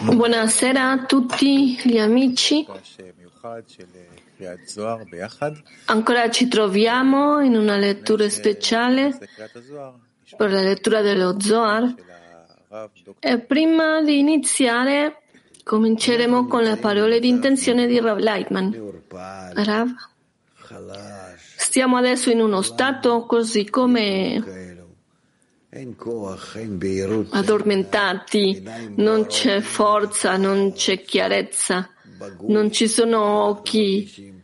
Buonasera a tutti gli amici. Ancora ci troviamo in una lettura speciale per la lettura dello Zohar. E prima di iniziare cominceremo con le parole di intenzione di Rav Leitman. Rav, stiamo adesso in uno stato così come addormentati, non c'è forza, non c'è chiarezza, non ci sono occhi.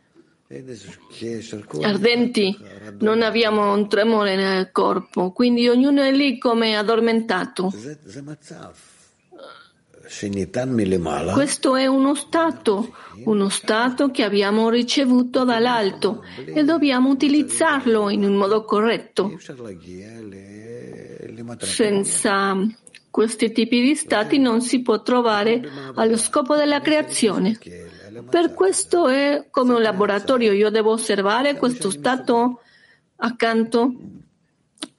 Ardenti, non abbiamo un tremore nel corpo, quindi ognuno è lì come addormentato. Questo è uno stato, uno stato che abbiamo ricevuto dall'alto e dobbiamo utilizzarlo in un modo corretto. Senza questi tipi di stati non si può trovare allo scopo della creazione. Per questo è come un laboratorio, io devo osservare questo stato accanto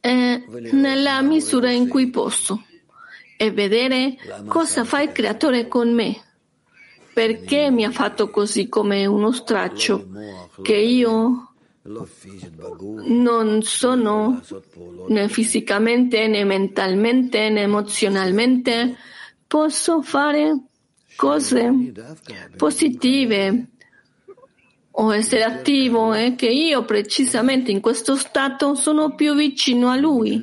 eh, nella misura in cui posso e vedere cosa fa il creatore con me. Perché mi ha fatto così come uno straccio che io non sono né fisicamente né mentalmente né emozionalmente posso fare cose positive o essere attivo e che io precisamente in questo stato sono più vicino a lui.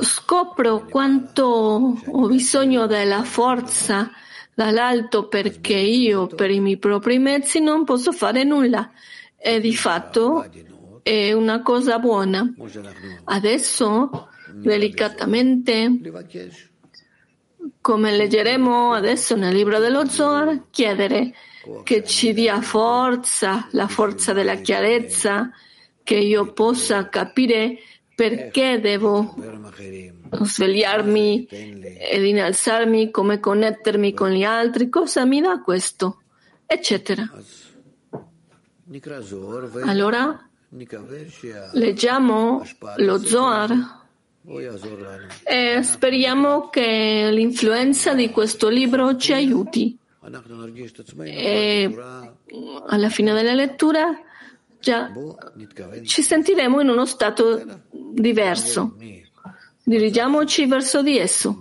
Scopro quanto ho bisogno della forza dall'alto perché io per i miei propri mezzi non posso fare nulla. E di fatto è una cosa buona. Adesso, delicatamente, come leggeremo adesso nel libro dello Zohar, chiedere che ci dia forza, la forza della chiarezza, che io possa capire perché devo svegliarmi ed innalzarmi, come connettermi con gli altri, cosa mi dà questo, eccetera. Allora leggiamo lo Zohar? e speriamo che l'influenza di questo libro ci aiuti. E alla fine della lettura già ci sentiremo in uno stato diverso. Dirigiamoci verso di esso.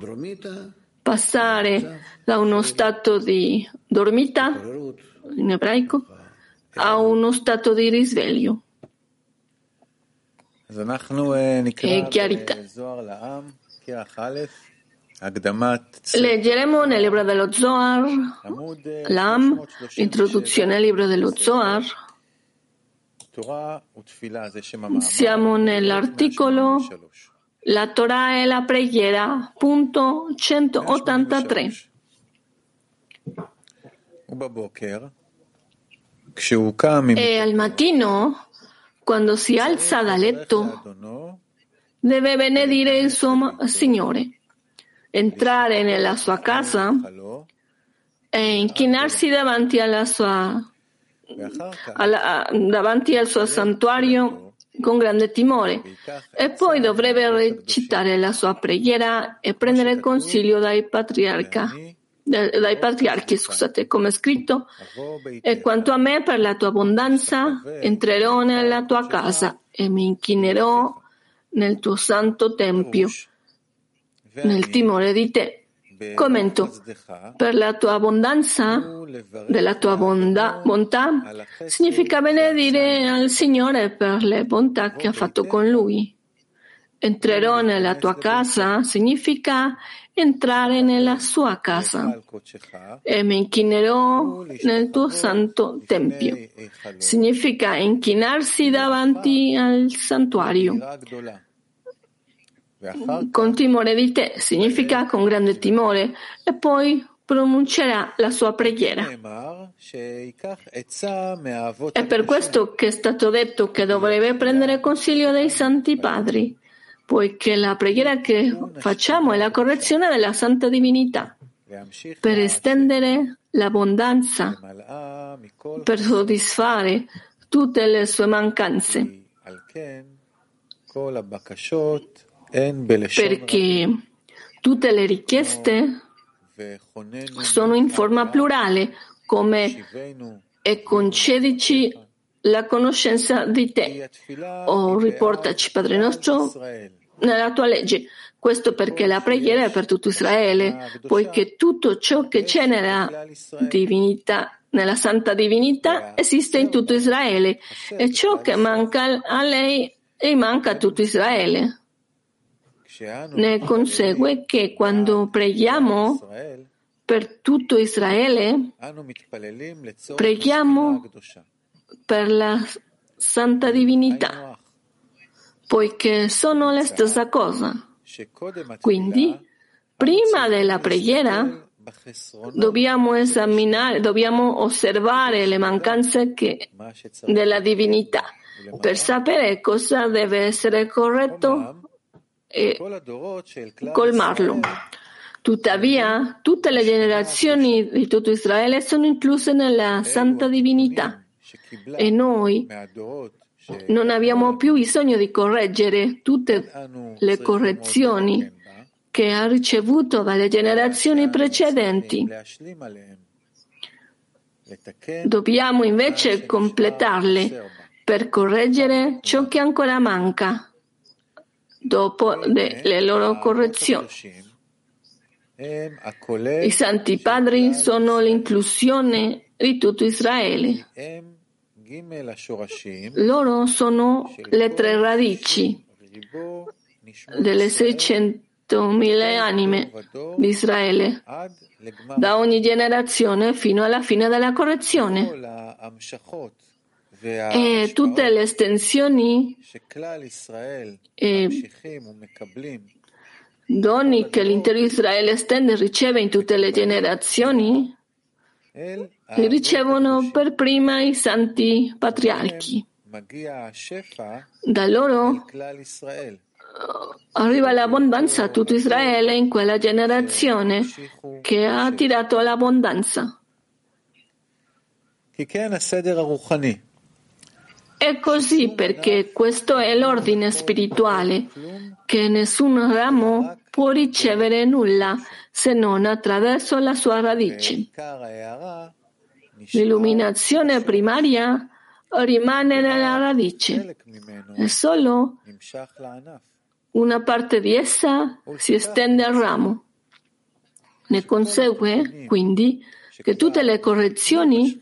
Passare da uno stato di dormita, in ebraico, a uno stato di risveglio e chiarità. Leggeremo nel libro dello Zohar, l'Am, introduzione al libro dello Zohar. Siamo nell'articolo La Torah e la preghiera, punto 183. E al mattino, quando si alza da letto, deve benedire il suo Signore, entrare nella sua casa e inchinarsi davanti alla sua alla, davanti al suo santuario con grande timore e poi dovrebbe recitare la sua preghiera e prendere consiglio dai, dai patriarchi, scusate, come è scritto, e quanto a me per la tua abbondanza entrerò nella tua casa e mi inchinerò nel tuo santo tempio, nel timore di te. Commento. Per la tua abbondanza, della tua bonda, bontà, significa benedire al Signore per le bontà che ha fatto con Lui. Entrerò nella tua casa significa entrare nella sua casa e mi inchinerò nel tuo santo tempio. Significa inchinarsi davanti al santuario con timore di te, significa con grande timore, e poi pronuncerà la sua preghiera. È per questo che è stato detto che dovrebbe prendere consiglio dei santi padri, poiché la preghiera che facciamo è la correzione della santa divinità, per estendere l'abbondanza, per soddisfare tutte le sue mancanze. Perché tutte le richieste sono in forma plurale, come e concedici la conoscenza di te, o riportaci, Padre nostro, nella tua legge. Questo perché la preghiera è per tutto Israele, poiché tutto ciò che c'è nella divinità, nella santa divinità, esiste in tutto Israele, e ciò che manca a lei e manca a tutto Israele. Ne consegue che quando preghiamo per tutto Israele, preghiamo per la santa divinità, poiché sono la stessa cosa. Quindi, prima della preghiera, dobbiamo esaminare, dobbiamo osservare le mancanze che, della divinità. Per sapere cosa deve essere corretto e colmarlo. Tuttavia, tutte le generazioni di tutto Israele sono incluse nella santa divinità e noi non abbiamo più bisogno di correggere tutte le correzioni che ha ricevuto dalle generazioni precedenti. Dobbiamo invece completarle per correggere ciò che ancora manca dopo le loro correzioni. I Santi Padri sono l'inclusione di tutto Israele. Loro sono le tre radici delle 600.000 anime di Israele, da ogni generazione fino alla fine della correzione. E tutte le estensioni e doni che l'intero Israele estende e riceve in tutte le generazioni, li ricevono per prima i santi patriarchi. Da loro arriva l'abbondanza a tutto Israele in quella generazione che ha attirato l'abbondanza. È così perché questo è l'ordine spirituale, che nessun ramo può ricevere nulla se non attraverso la sua radice. L'illuminazione primaria rimane nella radice e solo una parte di essa si estende al ramo. Ne consegue, quindi, che tutte le correzioni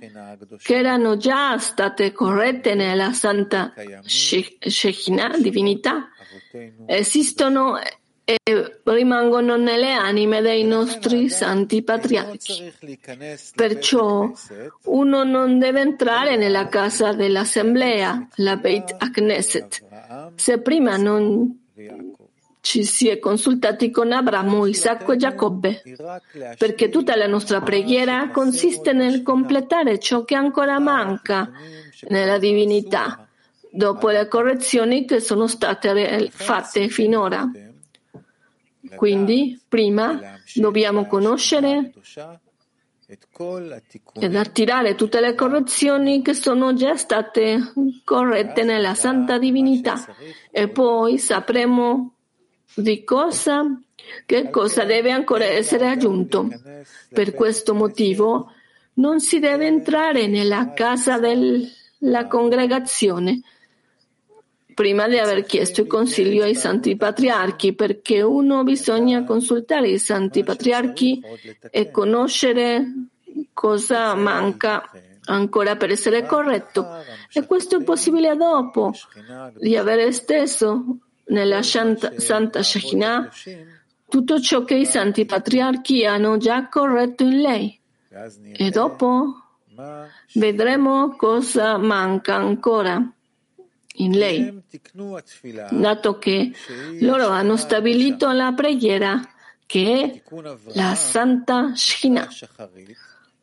che erano già state corrette nella Santa Shekinah, divinità, esistono e rimangono nelle anime dei nostri santi patriarchi. Perciò uno non deve entrare nella casa dell'assemblea, la Beit Knesset, se prima non ci si è consultati con Abramo, Isacco e Giacobbe, perché tutta la nostra preghiera consiste nel completare ciò che ancora manca nella divinità, dopo le correzioni che sono state fatte finora. Quindi, prima dobbiamo conoscere ed attirare tutte le correzioni che sono già state corrette nella santa divinità e poi sapremo di cosa, che cosa deve ancora essere aggiunto. Per questo motivo non si deve entrare nella casa della congregazione prima di aver chiesto il consiglio ai santi patriarchi, perché uno bisogna consultare i santi patriarchi e conoscere cosa manca ancora per essere corretto. E questo è possibile dopo di aver esteso nella Santa Shekinah tutto ciò che i santi patriarchi hanno già corretto in lei. E dopo vedremo cosa manca ancora in lei, dato che loro hanno stabilito la preghiera che è la Santa Shina.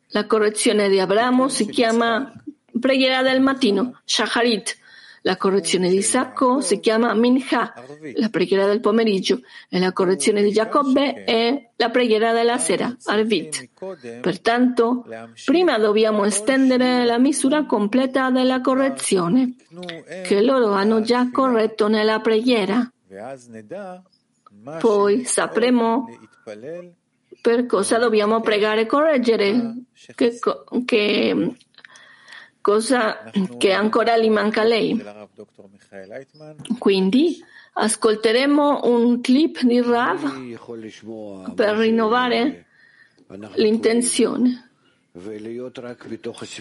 La correzione di Abramo si chiama preghiera del mattino, Shacharit, La correzione di Isacco si chiama Mincha, la preghiera del pomeriggio, e la correzione di Giacobbe è la preghiera della sera, Arvit. Pertanto, prima dobbiamo estendere la misura completa della correzione, che loro hanno già corretto nella preghiera. Poi sapremo per cosa dobbiamo pregare e correggere, che, che cosa che ancora gli manca a lei. Quindi ascolteremo un clip di Rav per rinnovare l'intenzione.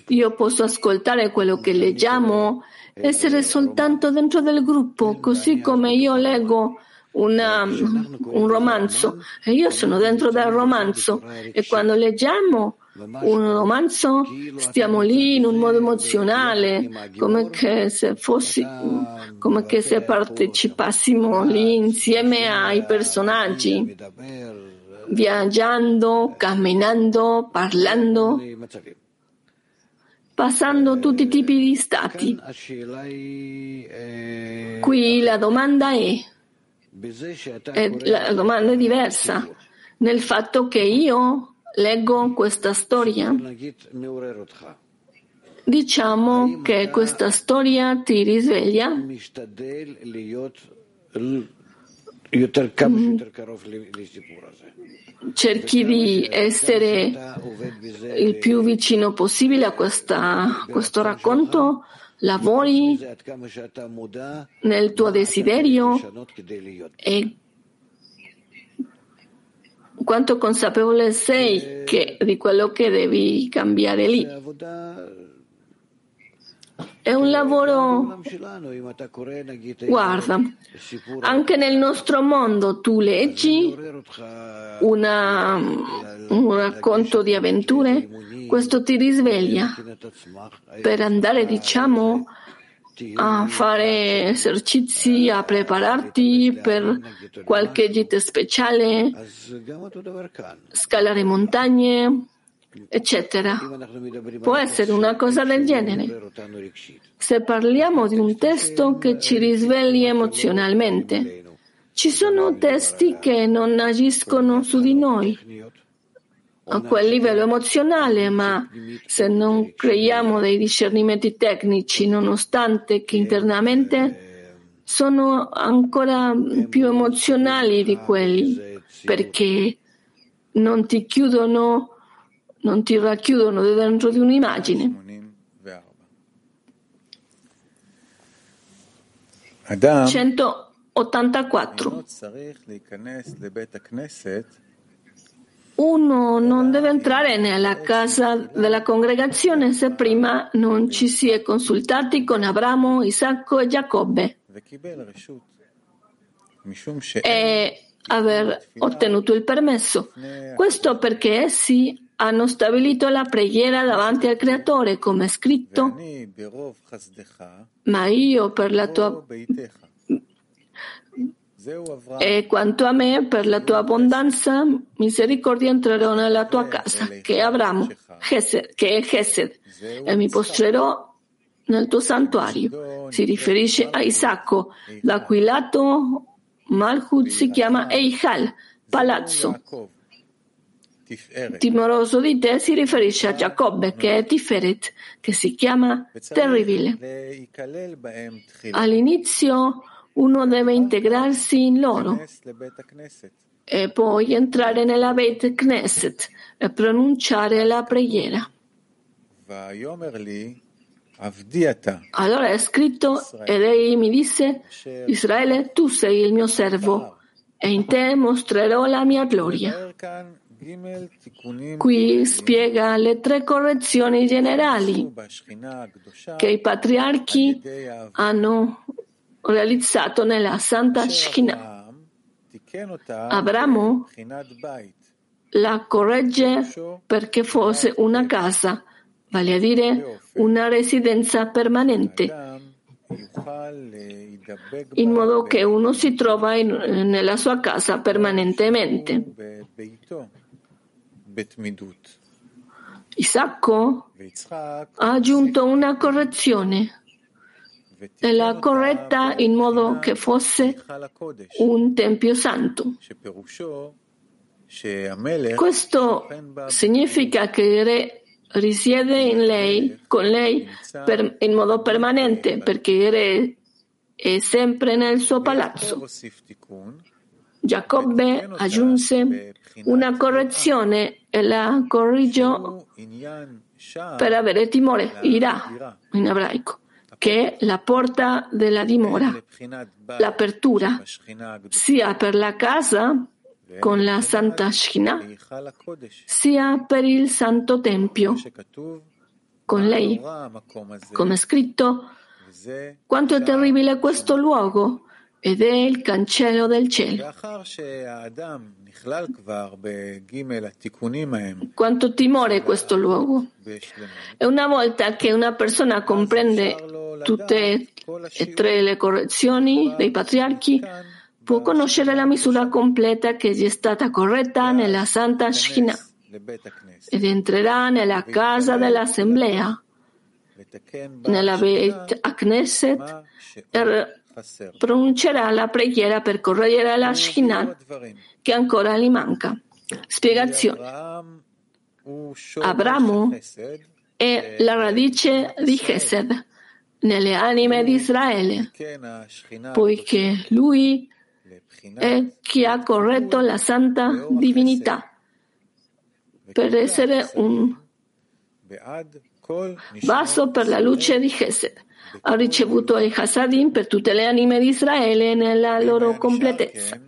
Io posso ascoltare quello che leggiamo, essere soltanto dentro del gruppo, così come io leggo una, un romanzo e io sono dentro del romanzo e quando leggiamo un romanzo? Stiamo lì in un modo emozionale, come che se, fossi, come che se partecipassimo lì insieme ai personaggi, viaggiando, camminando, parlando, passando tutti i tipi di stati. Qui la domanda è, la domanda è diversa, nel fatto che io leggo questa storia, diciamo che questa storia ti risveglia. Cerchi di essere il più vicino possibile a questa, questo racconto, lavori nel tuo desiderio e quanto consapevole sei che, di quello che devi cambiare lì. È un lavoro, guarda, anche nel nostro mondo tu leggi una, un racconto di avventure, questo ti risveglia? Per andare, diciamo, a fare esercizi, a prepararti per qualche gita speciale, scalare montagne, eccetera. Può essere una cosa del genere. Se parliamo di un testo che ci risvegli emozionalmente, ci sono testi che non agiscono su di noi a quel livello emozionale, ma se non creiamo dei discernimenti tecnici, nonostante che internamente sono ancora più emozionali di quelli, perché non ti chiudono, non ti racchiudono dentro di un'immagine. 184 uno non deve entrare nella casa della congregazione se prima non ci si è consultati con Abramo, Isacco e Giacobbe e aver ottenuto il permesso. Questo perché essi hanno stabilito la preghiera davanti al Creatore, come è scritto, ma io per la tua e quanto a me, per la tua abbondanza, misericordia entrerò nella tua casa, che è Abramo, che è Gesed, e mi postrerò nel tuo santuario. Si riferisce a Isacco, da cui lato Malchut si chiama Eichal, palazzo. Timoroso di te si riferisce a Giacobbe, che è Tiferet, che si chiama terribile. All'inizio uno deve integrarsi in loro e poi entrare nella Bet Knesset e pronunciare la preghiera. Allora è scritto, e lei mi disse, Israele, tu sei il mio servo, e in te mostrerò la mia gloria. Qui spiega le tre correzioni generali che i patriarchi hanno realizzato nella Santa Shekhinah. Abramo la corregge perché fosse una casa, vale a dire una residenza permanente, in modo che uno si trova in, nella sua casa permanentemente. Isacco ha aggiunto una correzione la corretta in modo che fosse un tempio santo. Questo significa che il re risiede in lei, con lei per, in modo permanente, perché il re è sempre nel suo palazzo. Giacobbe aggiunse una correzione e la corrigiò per avere timore, ira in ebraico, che è la porta della dimora, l'apertura, sia per la casa con la Santa Shina, sia per il Santo Tempio con lei. Come scritto, quanto è terribile questo luogo ed è il cancello del cielo. Quanto timore questo luogo. E una volta che una persona comprende tutte e tre le correzioni dei patriarchi, può conoscere la misura completa che gli è stata corretta nella Santa Shina ed entrerà nella casa dell'assemblea, nella Beit Knesset, e pronuncerà la preghiera per correggere la Shina che ancora gli manca. Spiegazione. Abramo è la radice di Chesed nelle anime di Israele, poiché lui è chi ha corretto la santa divinità. Per essere un vaso per la luce di Chesed. Ha ricevuto il Hasadim per tutte le anime di Israele nella loro completezza.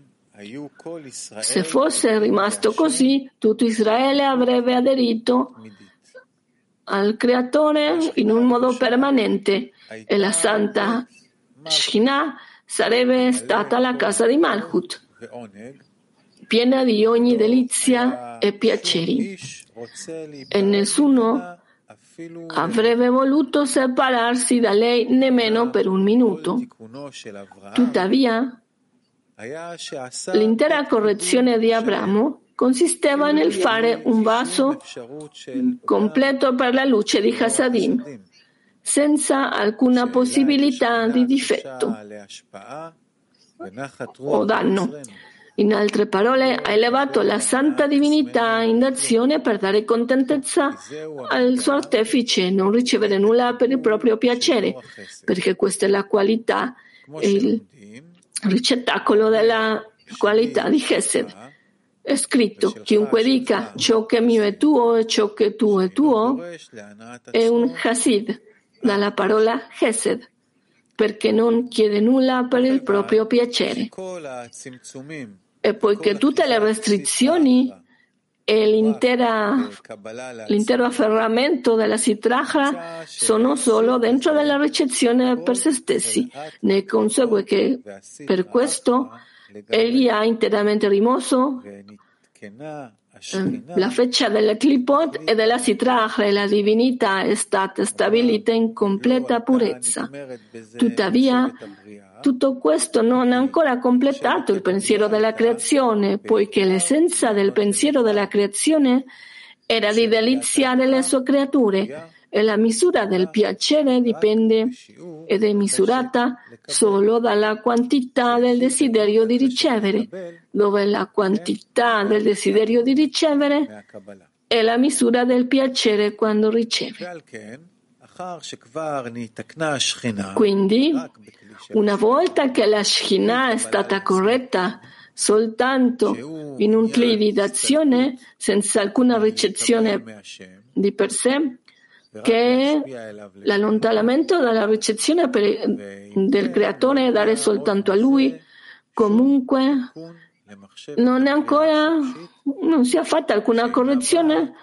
Se fosse rimasto così, tutto Israele avrebbe aderito al Creatore in un modo permanente e la Santa Shina sarebbe stata la casa di Malchut, piena di ogni delizia e piaceri, e nessuno avrebbe voluto separarsi da lei nemmeno per un minuto. Tuttavia, l'intera correzione di Abramo consisteva nel fare un vaso completo per la luce di Hasadim senza alcuna possibilità di difetto. O danno. In altre parole, ha elevato la santa divinità in azione per dare contentezza al suo artefice e non ricevere nulla per il proprio piacere, perché questa è la qualità, il ricettacolo della qualità di Gesed. È scritto, chiunque dica ciò che mio è tuo e ciò che è tuo è tuo, è un Hasid dalla parola Chesed, perché non chiede nulla per il proprio piacere. E poiché tutte le restrizioni e l'intero afferramento della sitraja sono solo dentro della ricezione per se stessi, ne consegue che per questo egli ha interamente rimosso la feccia della Klipot e della Sitrach e la divinità è stata stabilita in completa purezza. Tuttavia, tutto questo non ha ancora completato il pensiero della creazione, poiché l'essenza del pensiero della creazione era di deliziare le sue creature e la misura del piacere dipende ed è misurata solo dalla quantità del desiderio di ricevere, dove la quantità del desiderio di ricevere è la misura del piacere quando riceve. Quindi, una volta che la Shekhinah è stata corretta soltanto in un clivi d'azione, senza alcuna ricezione di per sé, che l'allontanamento dalla ricezione del creatore è dare soltanto a lui, comunque non è ancora, non si è fatta alcuna correzione.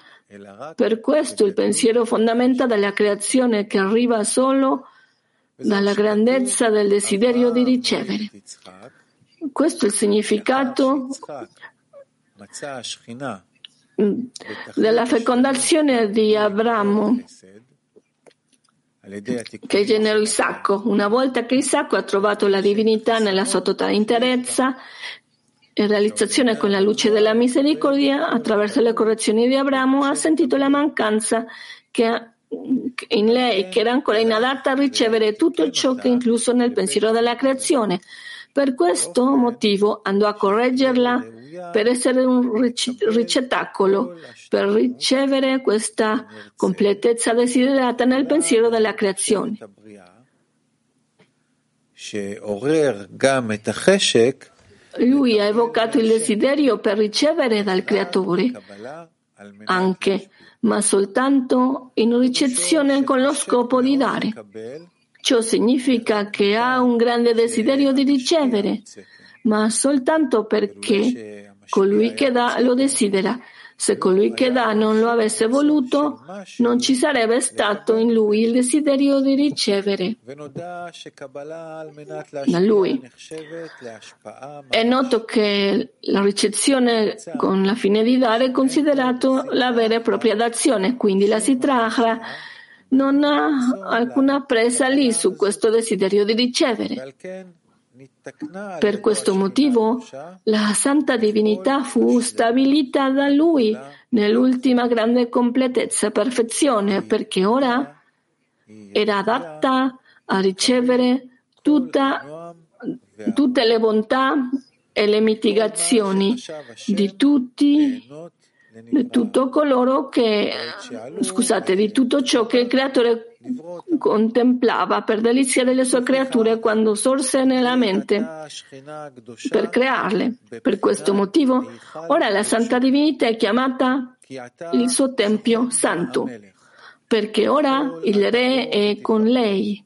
Per questo il pensiero fondamenta dalla creazione che arriva solo dalla grandezza del desiderio di ricevere. Questo è il significato della fecondazione di Abramo che generò Isacco. Una volta che Isacco ha trovato la divinità nella sua totale interezza, in realizzazione con la luce della misericordia, attraverso le correzioni di Abramo, ha sentito la mancanza che in lei che era ancora inadatta a ricevere tutto ciò che è incluso nel pensiero della creazione. Per questo motivo andò a correggerla per essere un ricettacolo, per ricevere questa completezza desiderata nel pensiero della creazione. Lui ha evocato il desiderio per ricevere dal creatore anche, ma soltanto in ricezione con lo scopo di dare. Ciò significa che ha un grande desiderio di ricevere, ma soltanto perché colui che dà lo desidera. Se colui che dà non lo avesse voluto, non ci sarebbe stato in lui il desiderio di ricevere da lui. È noto che la ricezione con la fine di dare è considerato la vera e propria d'azione, quindi la sitraha non ha alcuna presa lì su questo desiderio di ricevere. Per questo motivo la santa divinità fu stabilita da lui nell'ultima grande completezza e perfezione perché ora era adatta a ricevere tutta, tutte le bontà e le mitigazioni di tutti di tutto coloro che, scusate, di tutto ciò che il creatore contemplava per delizia delle sue creature quando sorse nella mente per crearle. Per questo motivo, ora la Santa Divinità è chiamata il suo Tempio Santo, perché ora il Re è con lei,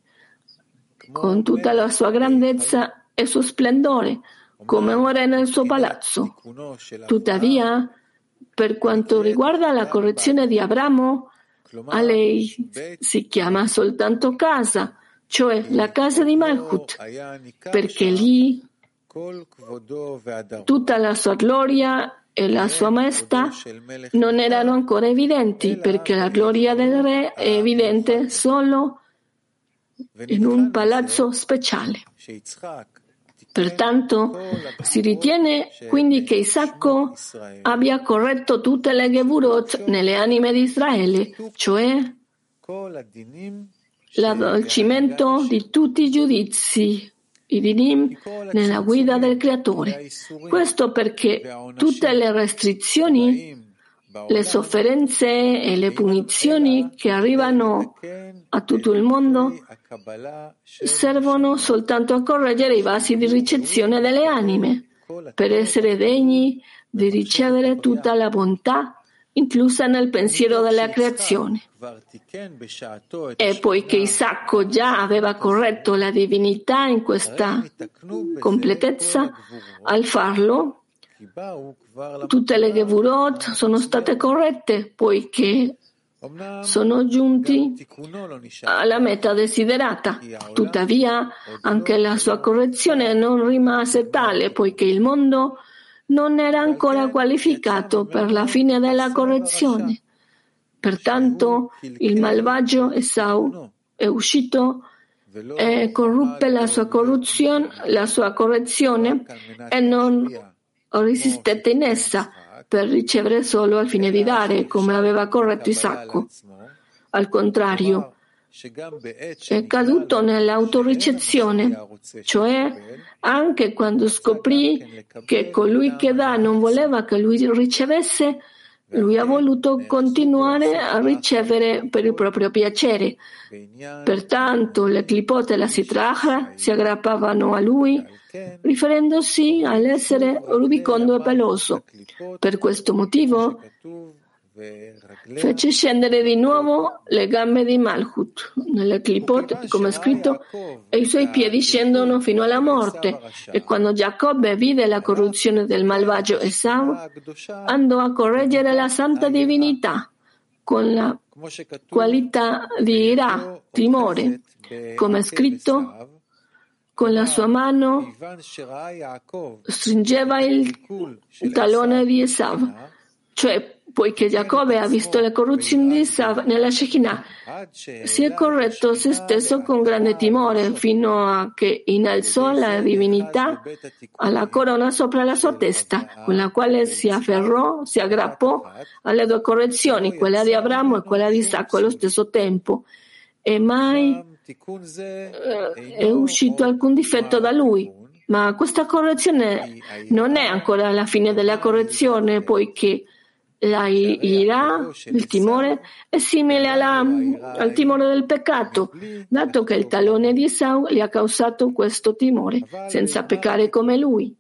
con tutta la sua grandezza e suo splendore, come re nel suo palazzo. Tuttavia, per quanto riguarda la correzione di Abramo, a lei si chiama soltanto casa, cioè la casa di Malchut, perché lì tutta la sua gloria e la sua maestà non erano ancora evidenti, perché la gloria del re è evidente solo in un palazzo speciale. Pertanto si ritiene quindi che Isacco abbia corretto tutte le Gevurot nelle anime di Israele, cioè l'addolcimento di tutti i giudizi, i dinim, nella guida del Creatore. Questo perché tutte le restrizioni le sofferenze e le punizioni che arrivano a tutto il mondo servono soltanto a correggere i vasi di ricezione delle anime, per essere degni di ricevere tutta la bontà inclusa nel pensiero della creazione. E poiché Isacco già aveva corretto la divinità in questa completezza, al farlo Tutte le Gevurot sono state corrette poiché sono giunti alla meta desiderata. Tuttavia, anche la sua correzione non rimase tale poiché il mondo non era ancora qualificato per la fine della correzione. Pertanto, il malvagio Esau è uscito e corruppe la sua, la sua correzione e non resistette in essa per ricevere solo al fine di dare, come aveva corretto Isacco. Al contrario, è caduto nell'autoricezione, cioè anche quando scoprì che colui che dà non voleva che lui ricevesse, lui ha voluto continuare a ricevere per il proprio piacere. Pertanto le clipote e la sitraha si aggrappavano a lui riferendosi all'essere rubicondo e peloso. Per questo motivo fece scendere di nuovo le gambe di Malchut nelle clipot, come è scritto, e i suoi piedi scendono fino alla morte. E quando Giacobbe vide la corruzione del malvagio Esau, andò a correggere la santa divinità con la qualità di ira, timore, come è scritto con la sua mano stringeva il talone di Esav, cioè poiché Giacobbe ha visto le corruzioni di Isav nella Shekinah, si è corretto se stesso con grande timore fino a che innalzò la divinità alla corona sopra la sua testa, con la quale si afferrò, si aggrappò alle due correzioni, quella di Abramo e quella di Isacco allo stesso tempo. E mai eh, è uscito alcun difetto da lui. Ma questa correzione non è ancora la fine della correzione, poiché la ira, il timore, è simile alla, al timore del peccato, dato che il talone di Esau gli ha causato questo timore, senza peccare come lui.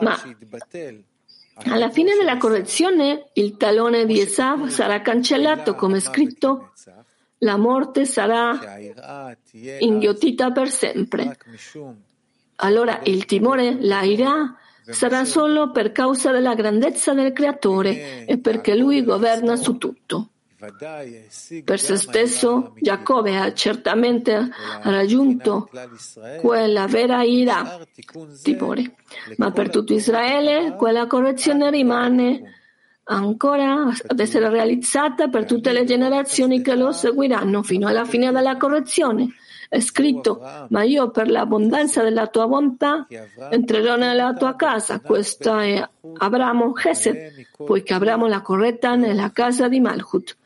Ma alla fine della correzione il talone di Esau sarà cancellato, come scritto, la morte sarà inghiottita per sempre. Allora il timore, la ira, sarà solo per causa della grandezza del Creatore e perché Lui governa su tutto. Per se stesso Giacobbe ha certamente raggiunto quella vera ira, timore, ma per tutto Israele quella correzione rimane ancora ad essere realizzata per tutte le generazioni che lo seguiranno fino alla fine della correzione è scritto, ma io per l'abbondanza della tua bontà entrerò nella tua casa. Questo è Abramo Gesed, poiché Abramo la corretta nella casa di Malchut,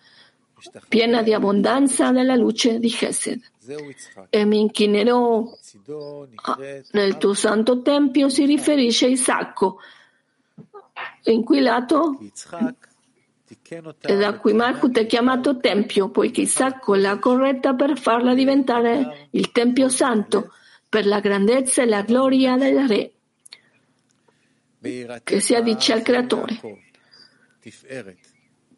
piena di abbondanza della luce di Gesed. E mi inchinerò nel tuo santo tempio, si riferisce a Isacco, inquilato e da cui Malchut è chiamato Tempio, poiché Isacco l'ha corretta per farla diventare il Tempio Santo, per la grandezza e la gloria del Re, che si addice al Creatore.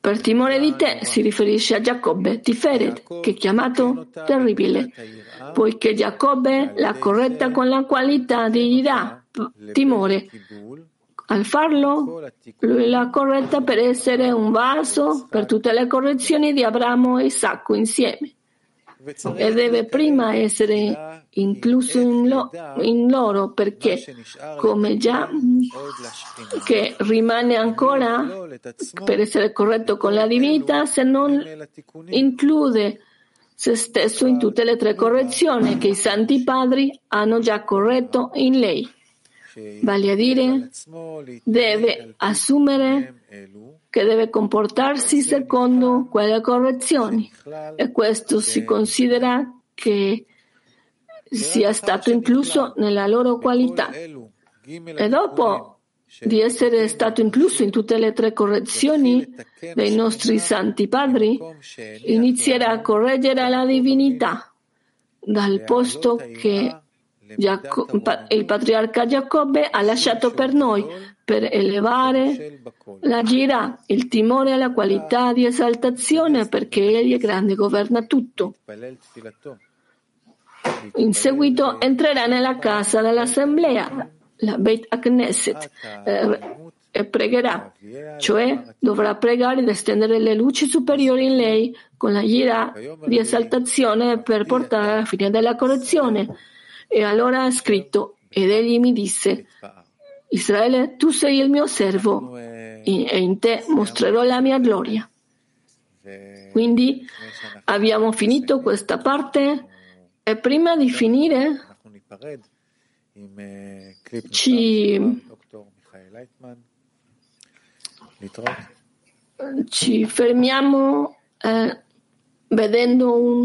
Per timore di te si riferisce a Giacobbe, Tiferet, che è chiamato terribile, poiché Giacobbe l'ha corretta con la qualità di Ira, timore, al farlo, lui l'ha corretta per essere un vaso per tutte le correzioni di Abramo e Isacco insieme. E deve prima essere incluso in, lo, in, loro perché come già che rimane ancora per essere corretto con la divinità se non include se stesso in tutte le tre correzioni che i santi padri hanno già corretto in lei vale a dire deve assumere che deve comportarsi secondo quelle correzioni e questo si considera che sia stato incluso nella loro qualità. E dopo di essere stato incluso in tutte le tre correzioni dei nostri santi padri, inizierà a correggere la divinità dal posto che il patriarca Giacobbe ha lasciato per noi per elevare la gira, il timore e la qualità di esaltazione perché Egli è grande e governa tutto. In seguito entrerà nella casa dell'assemblea, la Beit Knesset, eh, e pregherà, cioè dovrà pregare ed estendere le luci superiori in lei con la gira di esaltazione per portare alla fine della correzione e allora ha scritto, ed egli mi disse, Israele, tu sei il mio servo e in te mostrerò la mia gloria. Quindi abbiamo finito questa parte e prima di finire ci, ci fermiamo eh, vedendo un